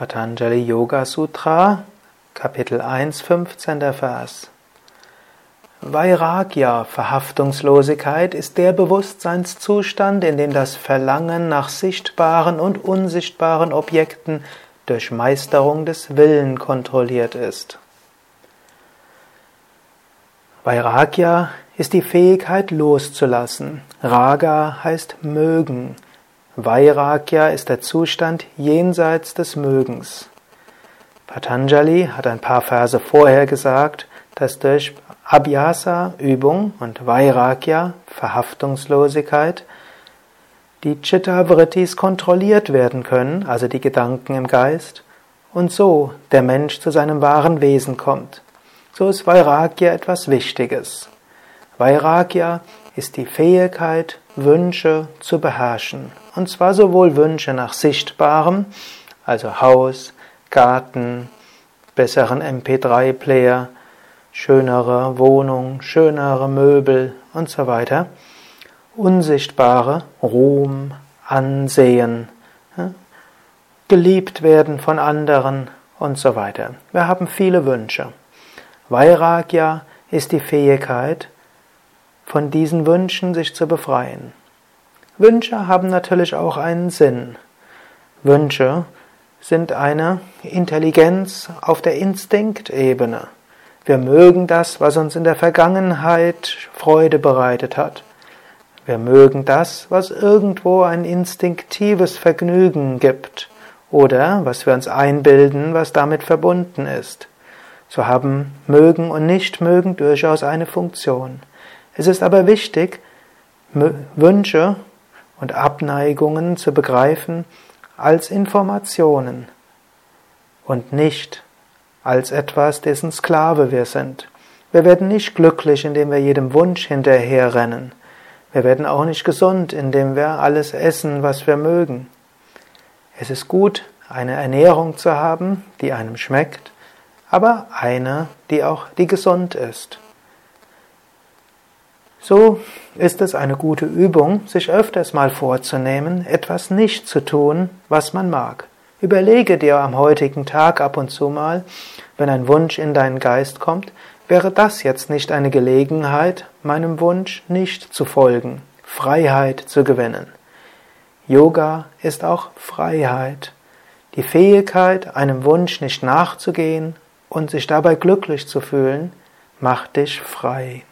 Patanjali Yoga Sutra, Kapitel 1, 15. Vers. Vairagya, Verhaftungslosigkeit, ist der Bewusstseinszustand, in dem das Verlangen nach sichtbaren und unsichtbaren Objekten durch Meisterung des Willen kontrolliert ist. Vairagya ist die Fähigkeit loszulassen. Raga heißt mögen. Vairagya ist der Zustand jenseits des Mögens. Patanjali hat ein paar Verse vorher gesagt, dass durch Abhyasa, Übung und Vairagya, Verhaftungslosigkeit, die Chitta-Vrittis kontrolliert werden können, also die Gedanken im Geist, und so der Mensch zu seinem wahren Wesen kommt. So ist Vairagya etwas Wichtiges. Vairagya ist die Fähigkeit, Wünsche zu beherrschen. Und zwar sowohl Wünsche nach Sichtbarem, also Haus, Garten, besseren MP3-Player, schönere Wohnung, schönere Möbel und so weiter. Unsichtbare Ruhm, Ansehen, geliebt werden von anderen und so weiter. Wir haben viele Wünsche. Vairagya ist die Fähigkeit, von diesen Wünschen sich zu befreien. Wünsche haben natürlich auch einen Sinn. Wünsche sind eine Intelligenz auf der Instinktebene. Wir mögen das, was uns in der Vergangenheit Freude bereitet hat. Wir mögen das, was irgendwo ein instinktives Vergnügen gibt oder was wir uns einbilden, was damit verbunden ist. So haben mögen und nicht mögen durchaus eine Funktion. Es ist aber wichtig, Wünsche und Abneigungen zu begreifen als Informationen und nicht als etwas, dessen Sklave wir sind. Wir werden nicht glücklich, indem wir jedem Wunsch hinterherrennen. Wir werden auch nicht gesund, indem wir alles essen, was wir mögen. Es ist gut, eine Ernährung zu haben, die einem schmeckt, aber eine, die auch die gesund ist. So ist es eine gute Übung, sich öfters mal vorzunehmen, etwas nicht zu tun, was man mag. Überlege dir am heutigen Tag ab und zu mal, wenn ein Wunsch in deinen Geist kommt, wäre das jetzt nicht eine Gelegenheit, meinem Wunsch nicht zu folgen, Freiheit zu gewinnen. Yoga ist auch Freiheit, die Fähigkeit, einem Wunsch nicht nachzugehen und sich dabei glücklich zu fühlen, macht dich frei.